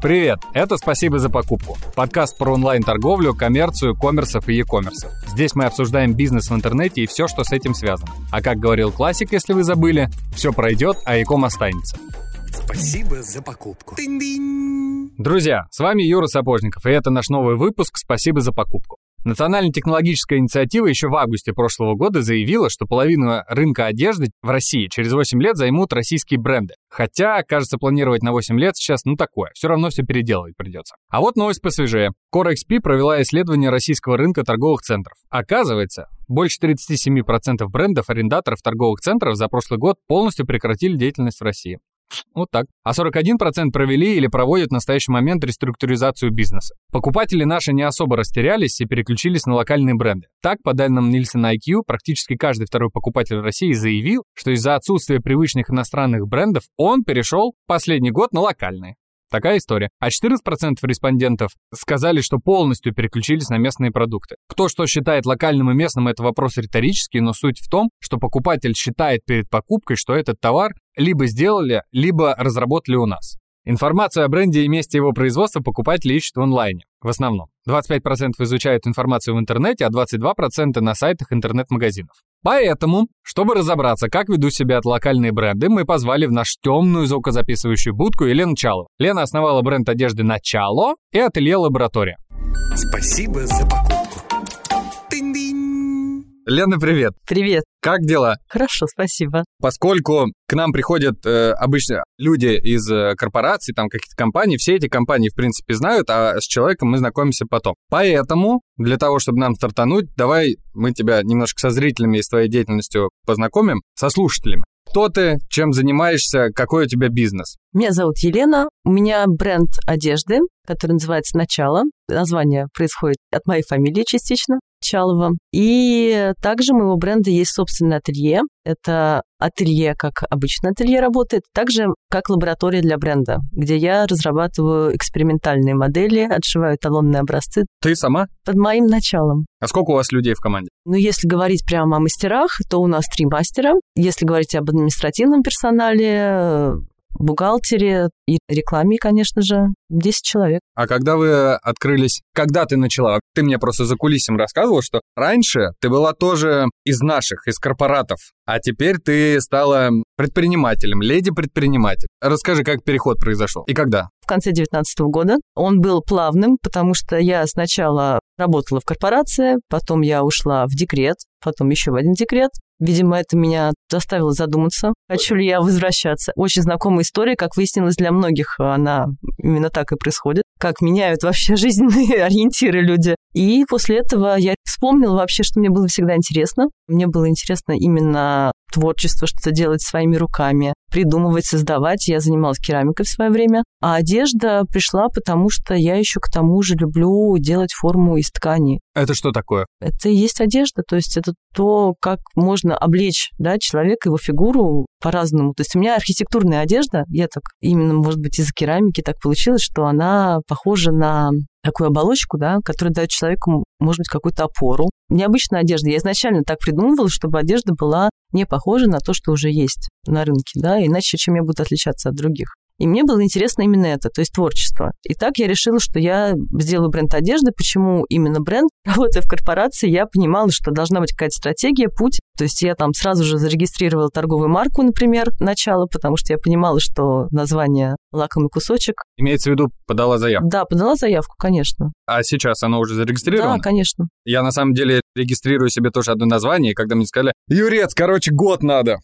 Привет, это «Спасибо за покупку». Подкаст про онлайн-торговлю, коммерцию, коммерсов и e-коммерсов. Здесь мы обсуждаем бизнес в интернете и все, что с этим связано. А как говорил классик, если вы забыли, все пройдет, а e-ком останется. Спасибо за покупку. Друзья, с вами Юра Сапожников, и это наш новый выпуск «Спасибо за покупку». Национальная технологическая инициатива еще в августе прошлого года заявила, что половину рынка одежды в России через 8 лет займут российские бренды. Хотя, кажется, планировать на 8 лет сейчас, ну такое, все равно все переделывать придется. А вот новость посвежее. Core XP провела исследование российского рынка торговых центров. Оказывается, больше 37% брендов-арендаторов торговых центров за прошлый год полностью прекратили деятельность в России. Вот так. А 41% провели или проводят в настоящий момент реструктуризацию бизнеса. Покупатели наши не особо растерялись и переключились на локальные бренды. Так, по данным Nielsen IQ, практически каждый второй покупатель России заявил, что из-за отсутствия привычных иностранных брендов он перешел последний год на локальные. Такая история. А 14% респондентов сказали, что полностью переключились на местные продукты. Кто что считает локальным и местным, это вопрос риторический, но суть в том, что покупатель считает перед покупкой, что этот товар либо сделали, либо разработали у нас. Информацию о бренде и месте его производства покупатели ищут в онлайне, в основном. 25% изучают информацию в интернете, а 22% на сайтах интернет-магазинов. Поэтому, чтобы разобраться, как ведут себя локальные бренды, мы позвали в нашу темную звукозаписывающую будку Елену Чалову. Лена основала бренд одежды «Начало» и ателье «Лаборатория». Спасибо за покупку. Лена, привет. Привет. Как дела? Хорошо, спасибо. Поскольку к нам приходят э, обычно люди из э, корпораций, там каких-то компаний, все эти компании, в принципе, знают, а с человеком мы знакомимся потом. Поэтому, для того, чтобы нам стартануть, давай мы тебя немножко со зрителями и с твоей деятельностью познакомим, со слушателями. Кто ты, чем занимаешься, какой у тебя бизнес? Меня зовут Елена, у меня бренд одежды, который называется «Начало». Название происходит от моей фамилии частично. Чалова. И также у моего бренда есть собственное ателье. Это ателье, как обычно ателье работает, также как лаборатория для бренда, где я разрабатываю экспериментальные модели, отшиваю талонные образцы. Ты сама? Под моим началом. А сколько у вас людей в команде? Ну, если говорить прямо о мастерах, то у нас три мастера. Если говорить об административном персонале, бухгалтере и рекламе, конечно же, 10 человек. А когда вы открылись, когда ты начала? Ты мне просто за кулисом рассказывал, что раньше ты была тоже из наших, из корпоратов, а теперь ты стала предпринимателем, леди-предприниматель. Расскажи, как переход произошел и когда? В конце 2019 года. Он был плавным, потому что я сначала работала в корпорации, потом я ушла в декрет, потом еще в один декрет, Видимо, это меня заставило задуматься, хочу ли я возвращаться. Очень знакомая история, как выяснилось для многих, она именно так и происходит. Как меняют вообще жизненные ориентиры люди. И после этого я вспомнила вообще, что мне было всегда интересно. Мне было интересно именно творчество, что-то делать своими руками, придумывать, создавать. Я занималась керамикой в свое время. А одежда пришла, потому что я еще к тому же люблю делать форму из ткани. Это что такое? Это и есть одежда, то есть это то, как можно облечь да, человека, его фигуру по-разному. То есть у меня архитектурная одежда, я так именно, может быть, из-за керамики так получилось, что она похожа на такую оболочку, да, которая дает человеку, может быть, какую-то опору. Необычная одежда. Я изначально так придумывала, чтобы одежда была не похожа на то, что уже есть на рынке, да, иначе чем я буду отличаться от других. И мне было интересно именно это, то есть творчество. И так я решила, что я сделаю бренд одежды. Почему именно бренд? Работая в корпорации, я понимала, что должна быть какая-то стратегия, путь. То есть я там сразу же зарегистрировала торговую марку, например, начало, потому что я понимала, что название «Лакомый кусочек». Имеется в виду, подала заявку? Да, подала заявку, конечно. А сейчас оно уже зарегистрировано? Да, конечно. Я на самом деле регистрирую себе тоже одно название, когда мне сказали, Юрец, короче, год надо.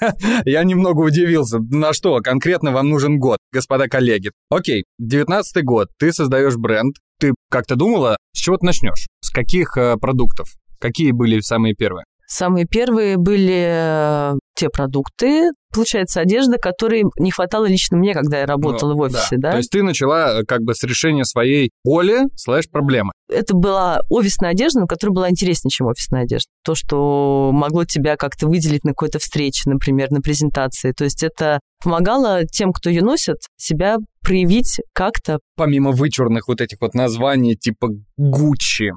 Я немного удивился. На что конкретно вам нужен год, господа коллеги? Окей, 19 год, ты создаешь бренд. Ты как-то думала, с чего ты начнешь? С каких э, продуктов? Какие были самые первые? Самые первые были э, те продукты, получается, одежда, которой не хватало лично мне, когда я работала ну, в офисе, да. да? То есть ты начала э, как бы с решения своей боли слэш проблемы. Это была офисная одежда, но которая была интереснее, чем офисная одежда. То, что могло тебя как-то выделить на какой-то встрече, например, на презентации. То есть это помогало тем, кто ее носит, себя проявить как-то. Помимо вычурных вот этих вот названий типа Гуччи,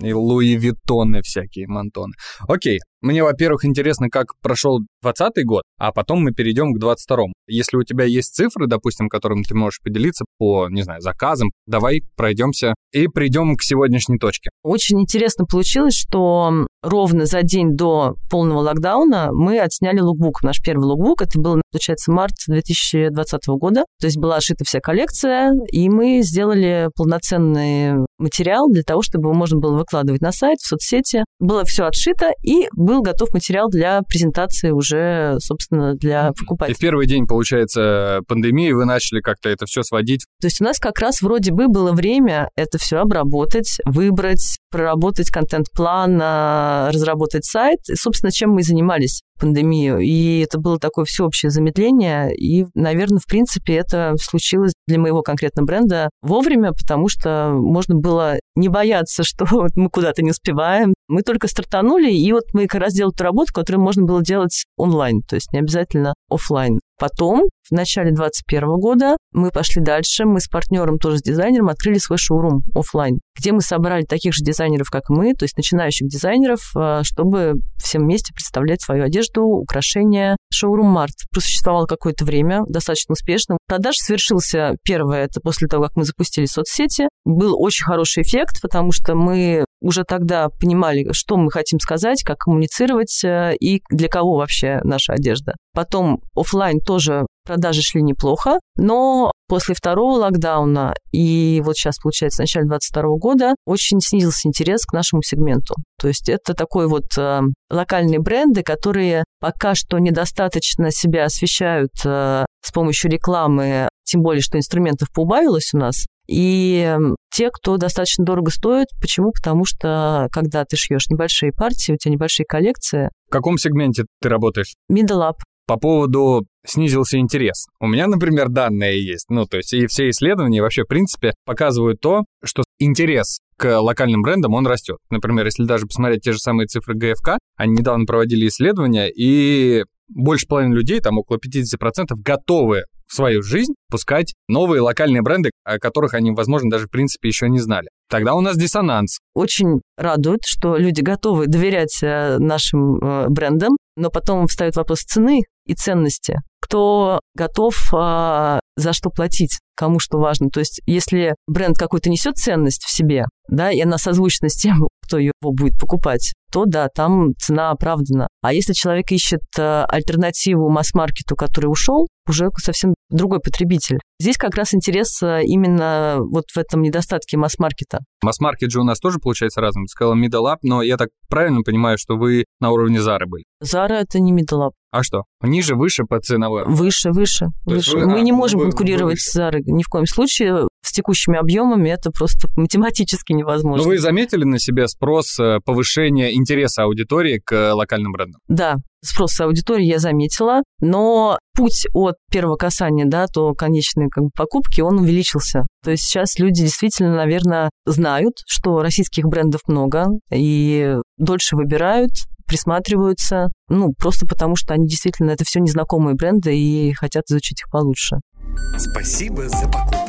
и Луи Виттоны всякие, Мантоны. Окей, Мне, во-первых, интересно, как прошел 2020 год, а потом мы перейдем к 22 Если у тебя есть цифры, допустим, которыми ты можешь поделиться по, не знаю, заказам, давай пройдемся и придем к сегодняшней точке. Очень интересно получилось, что ровно за день до полного локдауна мы отсняли лукбук, наш первый лукбук. Это был, получается, март 2020 года. То есть была ошита вся коллекция, и мы сделали полноценный материал для того, чтобы его можно было выкладывать на сайт, в соцсети. Было все отшито, и был готов материал для презентации уже, собственно, для покупателей. И в первый день, получается, пандемии вы начали как-то это все сводить. То есть у нас как раз вроде бы было время это все обработать, выбрать, проработать контент-план, а, разработать сайт. И, собственно, чем мы и занимались пандемию. И это было такое всеобщее замедление. И, наверное, в принципе, это случилось для моего конкретно бренда вовремя, потому что можно было не бояться, что мы куда-то не успеваем. Мы только стартанули, и вот мы как раз делали ту работу, которую можно было делать онлайн, то есть не обязательно офлайн. Потом, в начале 2021 года, мы пошли дальше. Мы с партнером, тоже с дизайнером, открыли свой шоурум офлайн, где мы собрали таких же дизайнеров, как мы, то есть начинающих дизайнеров, э, чтобы всем вместе представлять свою одежду, украшения. Шоурум Март просуществовал какое-то время, достаточно успешно. Продаж совершился первое, это после того, как мы запустили соцсети. Был очень хороший эффект, потому что мы уже тогда понимали, что мы хотим сказать, как коммуницировать э, и для кого вообще наша одежда. Потом офлайн тоже продажи шли неплохо, но после второго локдауна и вот сейчас, получается, в начале 2022 года очень снизился интерес к нашему сегменту. То есть это такой вот э, локальные бренды, которые пока что недостаточно себя освещают э, с помощью рекламы, тем более, что инструментов поубавилось у нас, и те, кто достаточно дорого стоит. Почему? Потому что когда ты шьешь небольшие партии, у тебя небольшие коллекции. В каком сегменте ты работаешь? Middle up. По поводу снизился интерес. У меня, например, данные есть. Ну, то есть и все исследования вообще, в принципе, показывают то, что интерес к локальным брендам, он растет. Например, если даже посмотреть те же самые цифры ГФК, они недавно проводили исследования, и больше половины людей, там около 50%, готовы в свою жизнь пускать новые локальные бренды, о которых они, возможно, даже в принципе еще не знали. Тогда у нас диссонанс. Очень радует, что люди готовы доверять э, нашим э, брендам, но потом встает вопрос цены и ценности. Кто готов а, за что платить, кому что важно. То есть если бренд какой-то несет ценность в себе, да, и она созвучна с тем, кто его будет покупать, то да, там цена оправдана. А если человек ищет э, альтернативу масс-маркету, который ушел, уже совсем другой потребитель. Здесь как раз интерес э, именно вот в этом недостатке масс-маркета. Масс-маркет же у нас тоже получается разным. Ты сказала middle up, но я так правильно понимаю, что вы на уровне Зары были? Зара это не middle up. А что? Ниже, выше по ценовой? Выше, выше. выше. Вы, Мы а, не можем вы, конкурировать вы с Зарой ни в коем случае. С текущими объемами это просто математически невозможно. Но вы заметили на себе спрос э, повышения интереса аудитории к локальным брендам? Да, спрос аудитории я заметила, но путь от первого касания да, до конечной как бы, покупки, он увеличился. То есть сейчас люди действительно, наверное, знают, что российских брендов много, и дольше выбирают, присматриваются, ну, просто потому что они действительно, это все незнакомые бренды и хотят изучить их получше. Спасибо за покупку.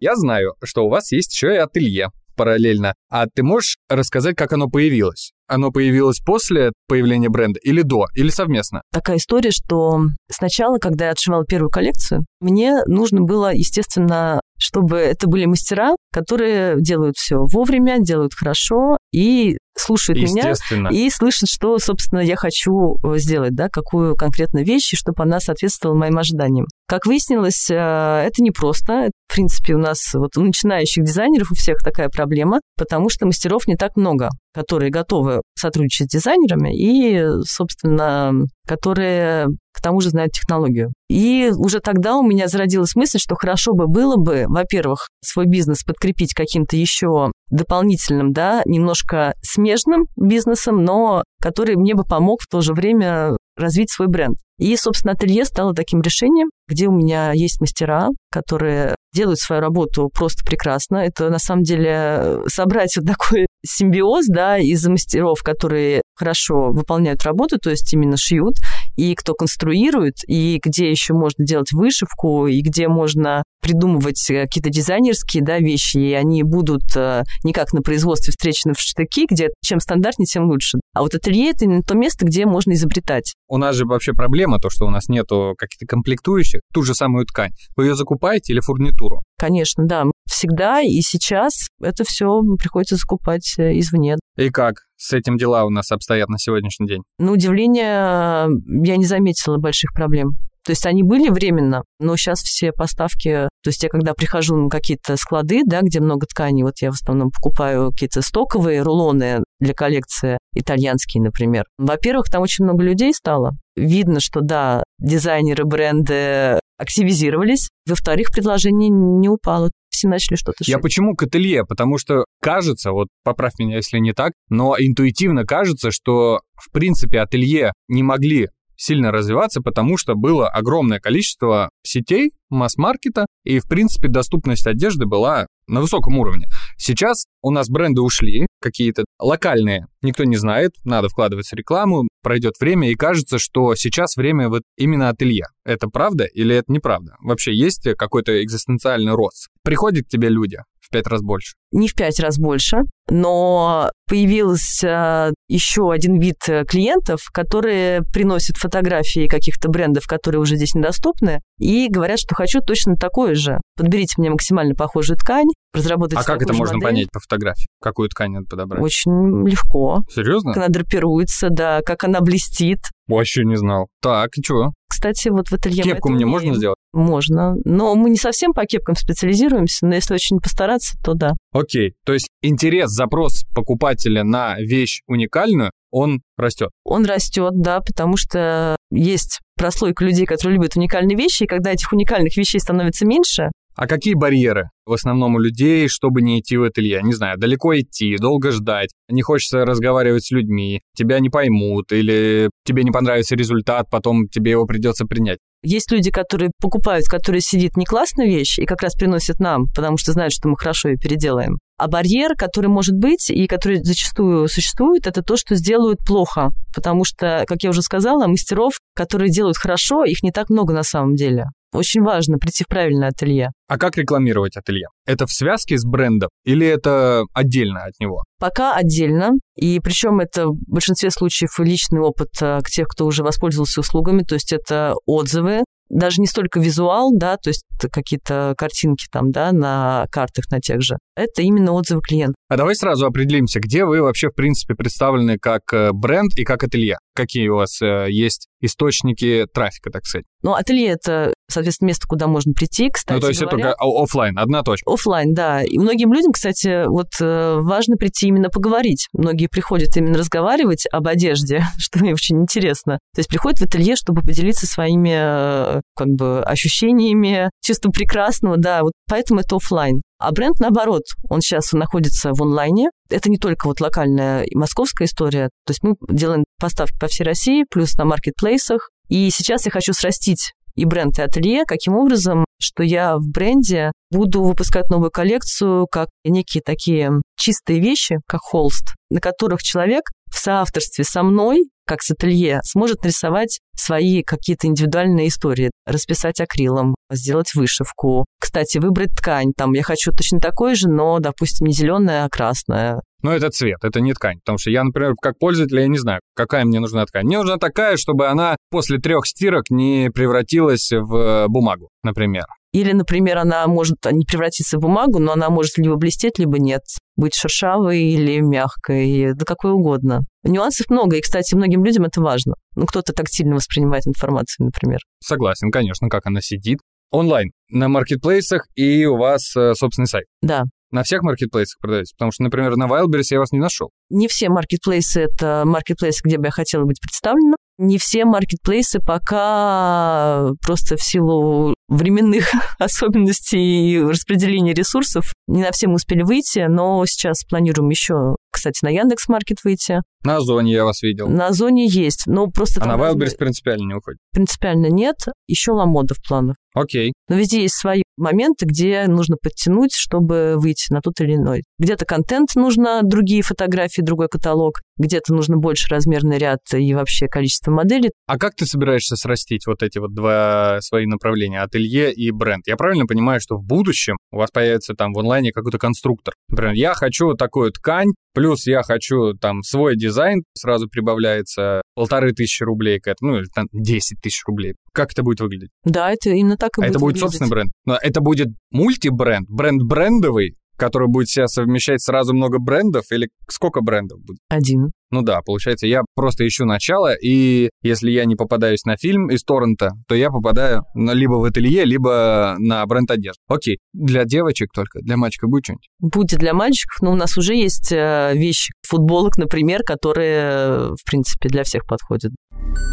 Я знаю, что у вас есть еще и ателье параллельно. А ты можешь рассказать, как оно появилось? Оно появилось после появления бренда или до, или совместно? Такая история, что сначала, когда я отшивала первую коллекцию, мне нужно было, естественно, чтобы это были мастера, которые делают все вовремя, делают хорошо и слушают меня и слышат, что, собственно, я хочу э, сделать, да, какую конкретную вещь, чтобы она соответствовала моим ожиданиям. Как выяснилось, э, это непросто. В принципе, у нас вот у начинающих дизайнеров у всех такая проблема, потому что мастеров не так много, которые готовы сотрудничать с дизайнерами и, собственно, которые к тому же знают технологию. И уже тогда у меня зародилась мысль, что хорошо бы было бы, во-первых, свой бизнес подкрепить каким-то еще дополнительным, да, немножко смежным бизнесом, но который мне бы помог в то же время развить свой бренд. И, собственно, ателье стало таким решением, где у меня есть мастера, которые делают свою работу просто прекрасно. Это, на самом деле, собрать вот такой симбиоз, да, из мастеров, которые хорошо выполняют работу, то есть именно шьют, и кто конструирует, и где еще можно делать вышивку, и где можно придумывать какие-то дизайнерские да, вещи, и они будут э, не как на производстве встречены в штыки, где чем стандартнее, тем лучше. А вот ателье — это то место, где можно изобретать. У нас же вообще проблема то, что у нас нету каких-то комплектующих, ту же самую ткань. Вы ее закупаете или фурнитуру? Конечно, да. Всегда и сейчас это все приходится закупать э, извне. И как с этим дела у нас обстоят на сегодняшний день? На удивление, я не заметила больших проблем. То есть они были временно, но сейчас все поставки... То есть я когда прихожу на какие-то склады, да, где много тканей, вот я в основном покупаю какие-то стоковые рулоны для коллекции, итальянские, например. Во-первых, там очень много людей стало. Видно, что, да, дизайнеры, бренды активизировались. Во-вторых, предложение не упало. Все начали что-то Я почему к ателье? Потому что кажется, вот поправь меня, если не так, но интуитивно кажется, что в принципе ателье не могли сильно развиваться, потому что было огромное количество сетей, масс-маркета, и, в принципе, доступность одежды была на высоком уровне. Сейчас у нас бренды ушли, какие-то локальные, никто не знает, надо вкладывать в рекламу, пройдет время, и кажется, что сейчас время вот именно ателье. Это правда или это неправда? Вообще есть какой-то экзистенциальный рост? Приходят к тебе люди, в пять раз больше? Не в пять раз больше, но появился еще один вид клиентов, которые приносят фотографии каких-то брендов, которые уже здесь недоступны, и говорят, что хочу точно такое же. Подберите мне максимально похожую ткань, разработайте А как это можно модель. понять по фотографии? Какую ткань надо подобрать? Очень легко. Серьезно? Как она драпируется, да, как она блестит. Вообще не знал. Так, и что? Кстати, вот в ателье... Кепку мне умеем. можно сделать? Можно. Но мы не совсем по кепкам специализируемся, но если очень постараться, то да. Окей, то есть интерес, запрос покупателя на вещь уникальную, он растет. Он растет, да, потому что есть прослойка людей, которые любят уникальные вещи, и когда этих уникальных вещей становится меньше, А какие барьеры в основном у людей, чтобы не идти в ателье? Не знаю, далеко идти, долго ждать, не хочется разговаривать с людьми, тебя не поймут, или тебе не понравится результат, потом тебе его придется принять. Есть люди, которые покупают, которые сидит не классная вещь и как раз приносят нам, потому что знают, что мы хорошо ее переделаем. А барьер, который может быть и который зачастую существует, это то, что сделают плохо. Потому что, как я уже сказала, мастеров, которые делают хорошо, их не так много на самом деле. Очень важно прийти в правильное ателье. А как рекламировать ателье? Это в связке с брендом или это отдельно от него? Пока отдельно, и причем это в большинстве случаев личный опыт к тех, кто уже воспользовался услугами, то есть это отзывы, даже не столько визуал, да, то есть какие-то картинки там, да, на картах на тех же. Это именно отзывы клиента. А давай сразу определимся, где вы вообще, в принципе, представлены как э, бренд и как ателье. Какие у вас э, есть источники трафика, так сказать? Но ателье это, соответственно, место, куда можно прийти, кстати ну, то есть это говоря. только о- оффлайн, одна точка. Оффлайн, да. И многим людям, кстати, вот э, важно прийти именно поговорить. Многие приходят именно разговаривать об одежде, что мне очень интересно. То есть приходят в ателье, чтобы поделиться своими э, как бы ощущениями, чувством прекрасного, да. Вот поэтому это оффлайн. А бренд, наоборот, он сейчас находится в онлайне. Это не только вот локальная московская история. То есть мы делаем поставки по всей России, плюс на маркетплейсах. И сейчас я хочу срастить и бренд, и ателье. Каким образом? Что я в бренде буду выпускать новую коллекцию, как некие такие чистые вещи, как холст, на которых человек в соавторстве со мной, как с ателье, сможет нарисовать свои какие-то индивидуальные истории, расписать акрилом, сделать вышивку. Кстати, выбрать ткань. Там я хочу точно такой же, но, допустим, не зеленая, а красная. Но это цвет, это не ткань. Потому что я, например, как пользователь, я не знаю, какая мне нужна ткань. Мне нужна такая, чтобы она после трех стирок не превратилась в бумагу, например. Или, например, она может не превратиться в бумагу, но она может либо блестеть, либо нет. Быть шершавой или мягкой, да какой угодно. Нюансов много, и, кстати, многим людям это важно. Ну, кто-то тактильно воспринимает информацию, например. Согласен, конечно, как она сидит. Онлайн, на маркетплейсах, и у вас э, собственный сайт. Да. На всех маркетплейсах продаете? Потому что, например, на Wildberries я вас не нашел. Не все маркетплейсы — это маркетплейсы, где бы я хотела быть представлена. Не все маркетплейсы пока просто в силу временных особенностей и распределения ресурсов не на все мы успели выйти, но сейчас планируем еще, кстати, на Яндекс Маркет выйти. На Озоне я вас видел. На Озоне есть, но просто А на Wildberries принципиально не уходит. принципиально нет. Еще Ламода в планах. Окей. Но везде есть свое. Моменты, где нужно подтянуть, чтобы выйти на тот или иной. Где-то контент нужно, другие фотографии, другой каталог, где-то нужно больше размерный ряд и вообще количество моделей. А как ты собираешься срастить вот эти вот два свои направления, ателье и бренд? Я правильно понимаю, что в будущем у вас появится там в онлайне какой-то конструктор? Например, я хочу такую ткань, плюс я хочу там свой дизайн, сразу прибавляется полторы тысячи рублей к этому, ну или там 10 тысяч рублей. Как это будет выглядеть? Да, это именно так и а будет это будет выглядеть. собственный бренд. Но это будет мультибренд, бренд брендовый, который будет себя совмещать сразу много брендов, или сколько брендов будет? Один. Ну да, получается, я просто ищу начало, и если я не попадаюсь на фильм из торрента, то я попадаю на- либо в ателье, либо на бренд одежды. Окей, для девочек только, для мальчиков будет что-нибудь? Будет для мальчиков, но у нас уже есть э, вещи, футболок, например, которые, э, в принципе, для всех подходят.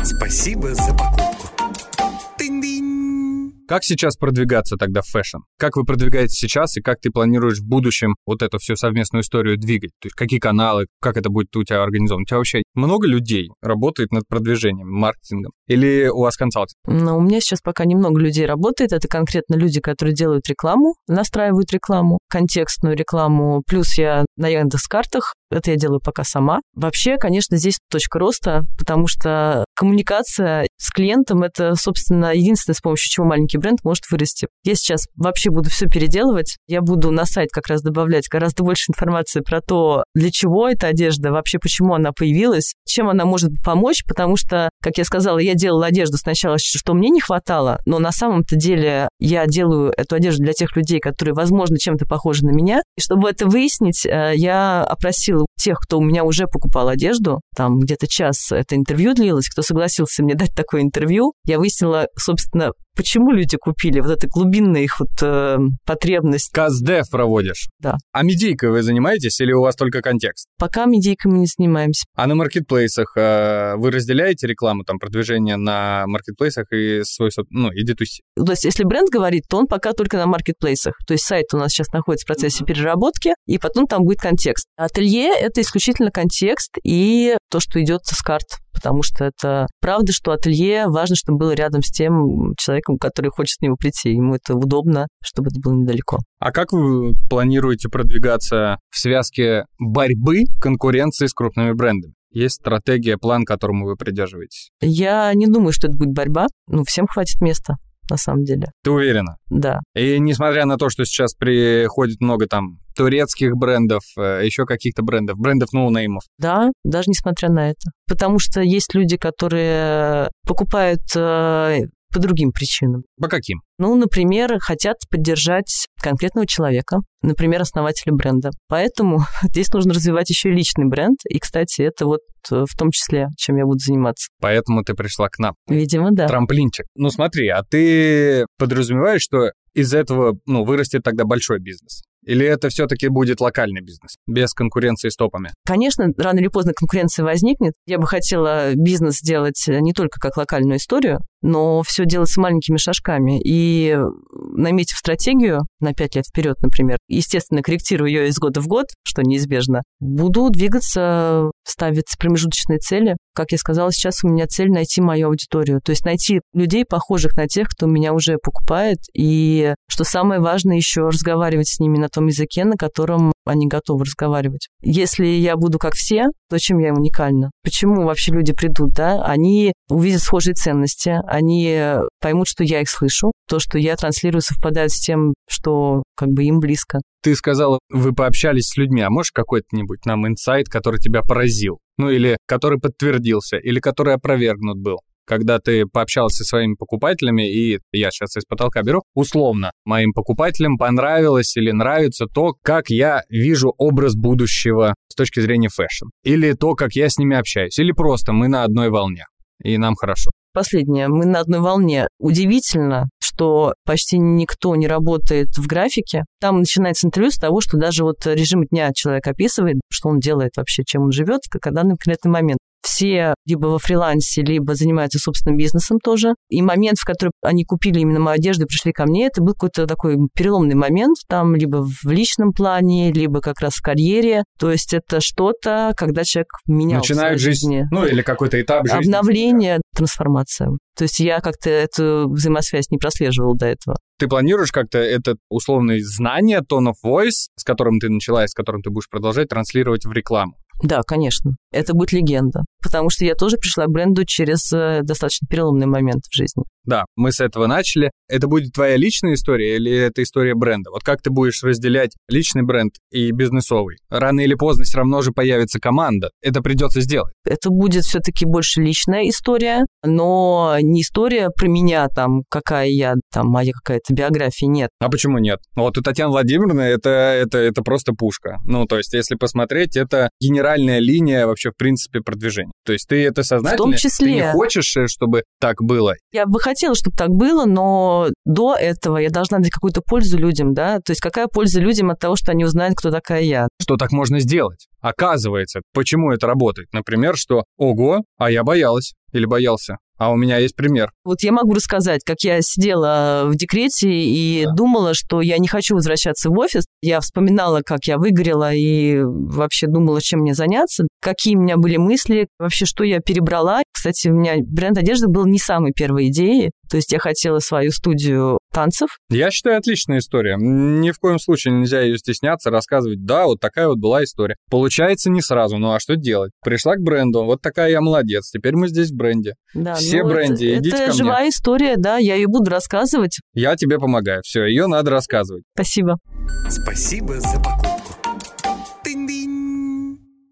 Спасибо за покупку. Как сейчас продвигаться тогда в fashion? Как вы продвигаетесь сейчас и как ты планируешь в будущем вот эту всю совместную историю двигать? То есть какие каналы, как это будет у тебя организовано? У тебя вообще много людей работает над продвижением, маркетингом? Или у вас консалтинг? Но у меня сейчас пока немного людей работает. Это конкретно люди, которые делают рекламу, настраивают рекламу, контекстную рекламу. Плюс я на Яндекс.Картах. Это я делаю пока сама. Вообще, конечно, здесь точка роста, потому что коммуникация с клиентом – это, собственно, единственное, с помощью чего маленький бренд может вырасти. Я сейчас вообще буду все переделывать. Я буду на сайт как раз добавлять гораздо больше информации про то, для чего эта одежда, вообще почему она появилась, чем она может помочь, потому что, как я сказала, я делала одежду сначала, что мне не хватало, но на самом-то деле я делаю эту одежду для тех людей, которые, возможно, чем-то похожи на меня. И чтобы это выяснить, э, я опросила тех, кто у меня уже покупал одежду, там где-то час это интервью длилось, кто согласился мне дать такое интервью, я выяснила, собственно, почему люди купили, вот эта глубинная их вот э, потребность. Каздев проводишь? Да. А медийкой вы занимаетесь или у вас только контекст? Пока медийками не занимаемся. А на маркетплейсах э, вы разделяете рекламу, там, продвижение на маркетплейсах и свой, ну, и D2C? То есть, если бренд говорит, то он пока только на маркетплейсах. То есть, сайт у нас сейчас находится в процессе переработки, и потом там будет контекст. Ателье — это исключительно контекст и то, что идет с карт потому что это правда, что ателье важно, чтобы было рядом с тем человеком, который хочет с него прийти. Ему это удобно, чтобы это было недалеко. А как вы планируете продвигаться в связке борьбы, конкуренции с крупными брендами? Есть стратегия, план, которому вы придерживаетесь? Я не думаю, что это будет борьба. Ну, всем хватит места, на самом деле. Ты уверена? Да. И несмотря на то, что сейчас приходит много там турецких брендов, э, еще каких-то брендов, брендов ноунеймов. Да, даже несмотря на это. Потому что есть люди, которые покупают э, по другим причинам. По каким? Ну, например, хотят поддержать конкретного человека, например, основателя бренда. Поэтому здесь нужно развивать еще и личный бренд. И, кстати, это вот э, в том числе, чем я буду заниматься. Поэтому ты пришла к нам. Видимо, да. Трамплинчик. Ну смотри, а ты подразумеваешь, что из этого ну, вырастет тогда большой бизнес? Или это все-таки будет локальный бизнес, без конкуренции с топами? Конечно, рано или поздно конкуренция возникнет. Я бы хотела бизнес сделать не только как локальную историю, но все делать с маленькими шажками. И наметив стратегию на 5 лет вперед, например, естественно, корректирую ее из года в год, что неизбежно, буду двигаться, ставить промежуточные цели. Как я сказала, сейчас у меня цель найти мою аудиторию, то есть найти людей, похожих на тех, кто меня уже покупает, и, что самое важное, еще разговаривать с ними на том языке, на котором они готовы разговаривать. Если я буду как все, то чем я уникальна? Почему вообще люди придут, да? Они увидят схожие ценности, они поймут, что я их слышу, то, что я транслирую, совпадает с тем, что как бы им близко. Ты сказала, вы пообщались с людьми, а можешь какой-нибудь нам инсайт, который тебя поразил? Ну или который подтвердился, или который опровергнут был? Когда ты пообщался со своими покупателями, и я сейчас из потолка беру, условно, моим покупателям понравилось или нравится то, как я вижу образ будущего с точки зрения fashion, или то, как я с ними общаюсь, или просто мы на одной волне, и нам хорошо. Последнее, мы на одной волне. Удивительно, что почти никто не работает в графике. Там начинается интервью с того, что даже вот режим дня человек описывает, что он делает вообще, чем он живет, в данный конкретный момент все либо во фрилансе, либо занимаются собственным бизнесом тоже. И момент, в который они купили именно мою одежду и пришли ко мне, это был какой-то такой переломный момент, там либо в личном плане, либо как раз в карьере. То есть это что-то, когда человек менял Начинает жизнь, жизни. ну или какой-то этап жизни. Обновление, трансформация. То есть я как-то эту взаимосвязь не прослеживала до этого. Ты планируешь как-то этот условный знание, tone of voice, с которым ты начала и с которым ты будешь продолжать транслировать в рекламу? Да, конечно. Это будет легенда. Потому что я тоже пришла к бренду через э, достаточно переломный момент в жизни. Да, мы с этого начали. Это будет твоя личная история или это история бренда? Вот как ты будешь разделять личный бренд и бизнесовый? Рано или поздно все равно же появится команда. Это придется сделать. Это будет все-таки больше личная история, но не история про меня, там, какая я, там, моя какая-то биография, нет. А почему нет? Вот у Татьяны Владимировны это, это, это просто пушка. Ну, то есть, если посмотреть, это генеральная линия вообще, в принципе, продвижения. То есть, ты это сознательно... В том числе. Ты не хочешь, э, чтобы так было? Я бы хотела, чтобы так было, но до этого я должна дать какую-то пользу людям, да? То есть, какая польза людям от того, что они узнают, кто такая я? Что так можно сделать? Оказывается, почему это работает? Например, что «Ого, а я боялась» или боялся. А у меня есть пример. Вот я могу рассказать, как я сидела в декрете и Да. думала, что я не хочу возвращаться в офис. Я вспоминала, как я выгорела и вообще думала, чем мне заняться, какие у меня были мысли, вообще, что я перебрала. Кстати, у меня бренд одежды был не самой первой идеей. То есть я хотела свою студию танцев. Я считаю, отличная история. Ни в коем случае нельзя ее стесняться, рассказывать, да, вот такая вот была история. Получается не сразу, ну а что делать? Пришла к бренду, вот такая я молодец, теперь мы здесь в бренде. Да, Все ну, бренди, это, идите это ко мне. живая история, да, я ее буду рассказывать. Я тебе помогаю, все, ее надо рассказывать. Спасибо. Спасибо за покупку.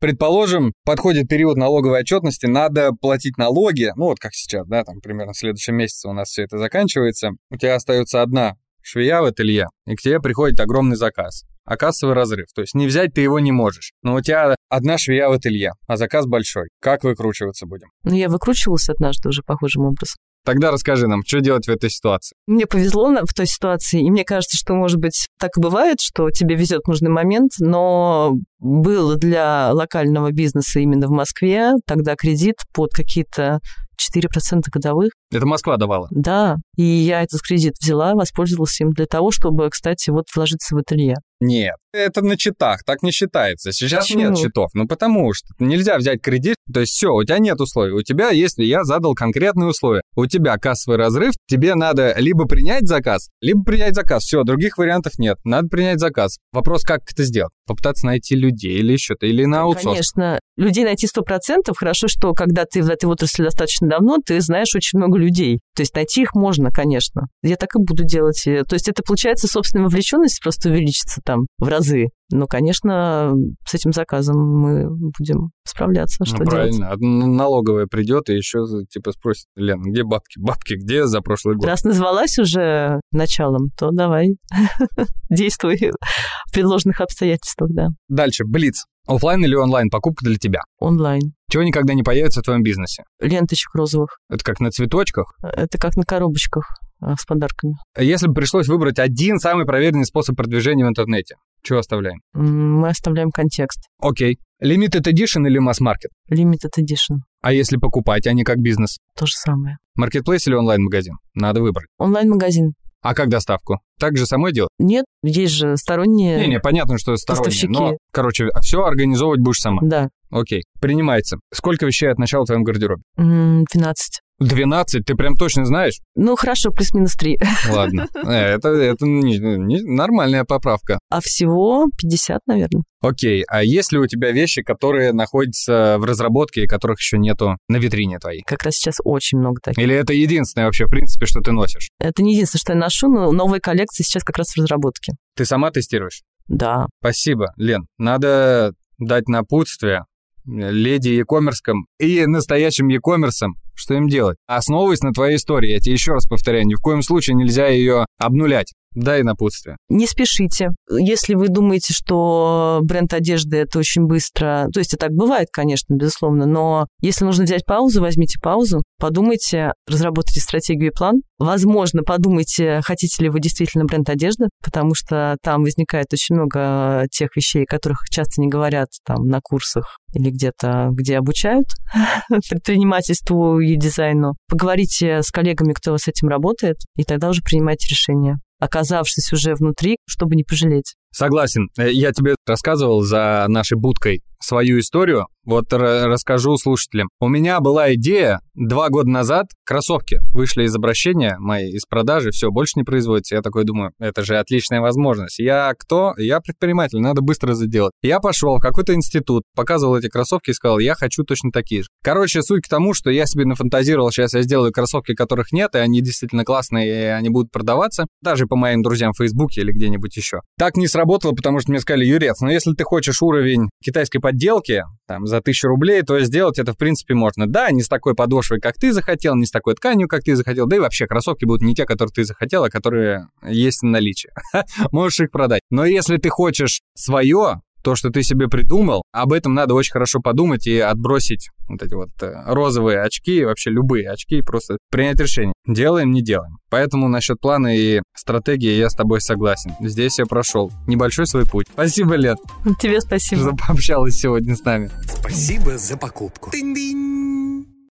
Предположим, подходит период налоговой отчетности, надо платить налоги, ну вот как сейчас, да, там примерно в следующем месяце у нас все это заканчивается, у тебя остается одна швея в ателье, и к тебе приходит огромный заказ. А кассовый разрыв, то есть не взять ты его не можешь. Но у тебя одна швея в ателье, а заказ большой. Как выкручиваться будем? Но я выкручивалась однажды уже похожим образом. Тогда расскажи нам, что делать в этой ситуации. Мне повезло в той ситуации, и мне кажется, что, может быть, так и бывает, что тебе везет в нужный момент, но был для локального бизнеса именно в Москве тогда кредит под какие-то 4% годовых. Это Москва давала. Да, и я этот кредит взяла, воспользовалась им для того, чтобы, кстати, вот вложиться в ателье. Нет, это на читах, так не считается. Сейчас Почему? нет счетов. Ну потому что нельзя взять кредит, то есть все, у тебя нет условий. У тебя, если я задал конкретные условия, у тебя кассовый разрыв, тебе надо либо принять заказ, либо принять заказ. Все, других вариантов нет. Надо принять заказ. Вопрос, как это сделать? Попытаться найти людей или что-то, или на аутсорс. Конечно, людей найти 100%. Хорошо, что когда ты в этой отрасли достаточно давно, ты знаешь очень много людей. То есть найти их можно, конечно. Я так и буду делать. Э, То есть это, получается, собственная вовлеченность просто увеличится там в разы. Но, конечно, с этим заказом мы будем справляться. Ну, Что делать? правильно. А налоговая придет и еще типа спросит, Лен, где бабки? Бабки где за прошлый год? Раз назвалась уже началом, то давай действуй в предложенных обстоятельствах, да. Дальше, Блиц. Оффлайн или онлайн покупка для тебя? Онлайн. Чего никогда не появится в твоем бизнесе? Ленточек розовых. Это как на цветочках? Это как на коробочках а, с подарками. Если бы пришлось выбрать один самый проверенный способ продвижения в интернете, чего оставляем? Мы оставляем контекст. Окей. Limited Edition или масс-маркет? Limited Edition. А если покупать, а не как бизнес? То же самое. Маркетплейс или онлайн-магазин? Надо выбрать. Онлайн-магазин. А как доставку? Так же самой делать? Нет, есть же сторонние... Не-не, понятно, что сторонние, Поставщики. но, короче, все организовывать будешь сама. Да, Окей, принимается. Сколько вещей от начала в твоем гардеробе? М, 12. 12? Ты прям точно знаешь? Ну, хорошо, плюс-минус 3. Ладно. Э, Это, это не- не- нормальная поправка. А всего 50, наверное. Окей, а есть ли у тебя вещи, которые находятся в разработке и которых еще нету на витрине твоей? Как раз сейчас очень много таких. Или это единственное вообще, в принципе, что ты носишь? Это не единственное, что я ношу, но новые коллекции сейчас как раз в разработке. Ты сама тестируешь? Да. Спасибо, Лен. Надо дать напутствие леди e-commerce и настоящим e-commerce что им делать. Основываясь на твоей истории, я тебе еще раз повторяю, ни в коем случае нельзя ее обнулять. Дай напутствие. Не спешите. Если вы думаете, что бренд одежды это очень быстро, то есть это так бывает, конечно, безусловно, но если нужно взять паузу, возьмите паузу, подумайте, разработайте стратегию и план. Возможно, подумайте, хотите ли вы действительно бренд одежды, потому что там возникает очень много тех вещей, о которых часто не говорят там на курсах или где-то, где обучают предпринимательству и дизайну. Поговорите с коллегами, кто с этим работает, и тогда уже принимайте решение оказавшись уже внутри, чтобы не пожалеть. Согласен. Э, я тебе рассказывал за нашей будкой свою историю. Вот расскажу слушателям. У меня была идея два года назад. Кроссовки вышли из обращения мои, из продажи. Все, больше не производится. Я такой думаю, это же отличная возможность. Я кто? Я предприниматель, надо быстро заделать. Я пошел в какой-то институт, показывал эти кроссовки и сказал, я хочу точно такие же. Короче, суть к тому, что я себе нафантазировал, сейчас я сделаю кроссовки, которых нет, и они действительно классные, и они будут продаваться, даже по моим друзьям в Фейсбуке или где-нибудь еще. Так не сработало, потому что мне сказали, Юрец, но если ты хочешь уровень китайской подделки, там, за тысячу рублей, то сделать это, в принципе, можно. Да, не с такой подошвой, как ты захотел, не с такой тканью, как ты захотел, да и вообще кроссовки будут не те, которые ты захотел, а которые есть в наличии. Можешь их продать. Но если ты хочешь свое, то, что ты себе придумал, об этом надо очень хорошо подумать и отбросить вот эти вот э, розовые очки, вообще любые очки, и просто принять решение. Делаем, не делаем. Поэтому насчет плана и стратегии я с тобой согласен. Здесь я прошел небольшой свой путь. Спасибо, Лет. Тебе спасибо. Что пообщалась сегодня с нами. Спасибо за покупку. Тынь-дынь.